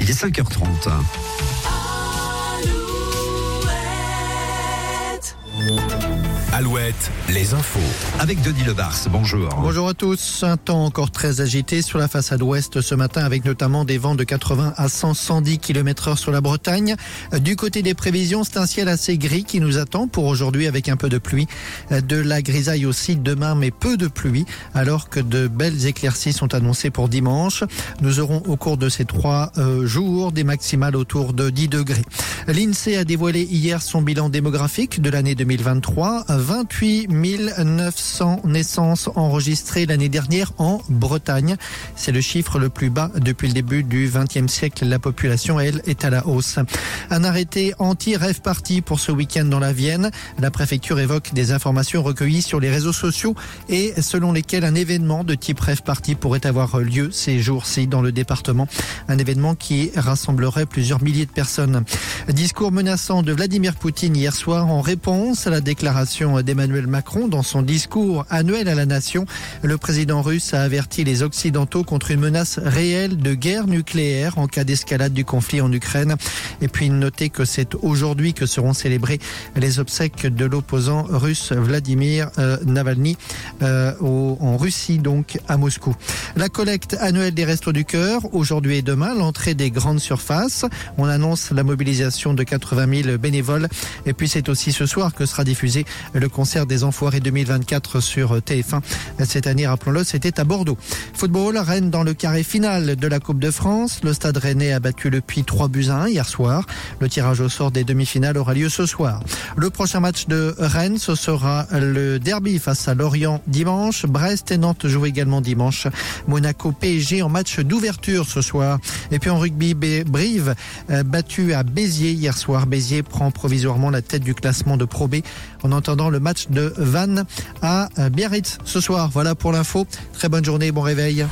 Il est 5h30. Les infos. Avec Denis Lebars, bonjour. Bonjour à tous. Un temps encore très agité sur la façade ouest ce matin avec notamment des vents de 80 à 100, 110 km heure sur la Bretagne. Du côté des prévisions, c'est un ciel assez gris qui nous attend pour aujourd'hui avec un peu de pluie. De la grisaille aussi demain, mais peu de pluie, alors que de belles éclaircies sont annoncées pour dimanche. Nous aurons au cours de ces trois euh, jours des maximales autour de 10 degrés. L'INSEE a dévoilé hier son bilan démographique de l'année 2023. 28 900 naissances enregistrées l'année dernière en Bretagne. C'est le chiffre le plus bas depuis le début du XXe siècle. La population, elle, est à la hausse. Un arrêté anti-rêve party pour ce week-end dans la Vienne. La préfecture évoque des informations recueillies sur les réseaux sociaux et selon lesquelles un événement de type rêve party pourrait avoir lieu ces jours-ci dans le département. Un événement qui rassemblerait plusieurs milliers de personnes. Discours menaçant de Vladimir Poutine hier soir en réponse à la déclaration d'Emmanuel Macron dans son discours annuel à la nation. Le président russe a averti les Occidentaux contre une menace réelle de guerre nucléaire en cas d'escalade du conflit en Ukraine. Et puis noter que c'est aujourd'hui que seront célébrées les obsèques de l'opposant russe Vladimir euh, Navalny euh, en Russie, donc à Moscou. La collecte annuelle des Restos du Cœur, aujourd'hui et demain, l'entrée des grandes surfaces. On annonce la mobilisation de 80 000 bénévoles. Et puis c'est aussi ce soir que sera diffusé le concert des Enfoirés 2024 sur TF1. Cette année, rappelons-le, c'était à Bordeaux. Football, Rennes dans le carré final de la Coupe de France. Le stade rennais a battu le Puy 3 buts à 1 hier soir. Le tirage au sort des demi-finales aura lieu ce soir. Le prochain match de Rennes, ce sera le derby face à Lorient dimanche. Brest et Nantes jouent également dimanche. Monaco PSG en match d'ouverture ce soir. Et puis en rugby, Brive battu à Béziers hier soir. Béziers prend provisoirement la tête du classement de Pro B en entendant le match de Vannes à Biarritz ce soir. Voilà pour l'info. Très bonne journée, bon réveil.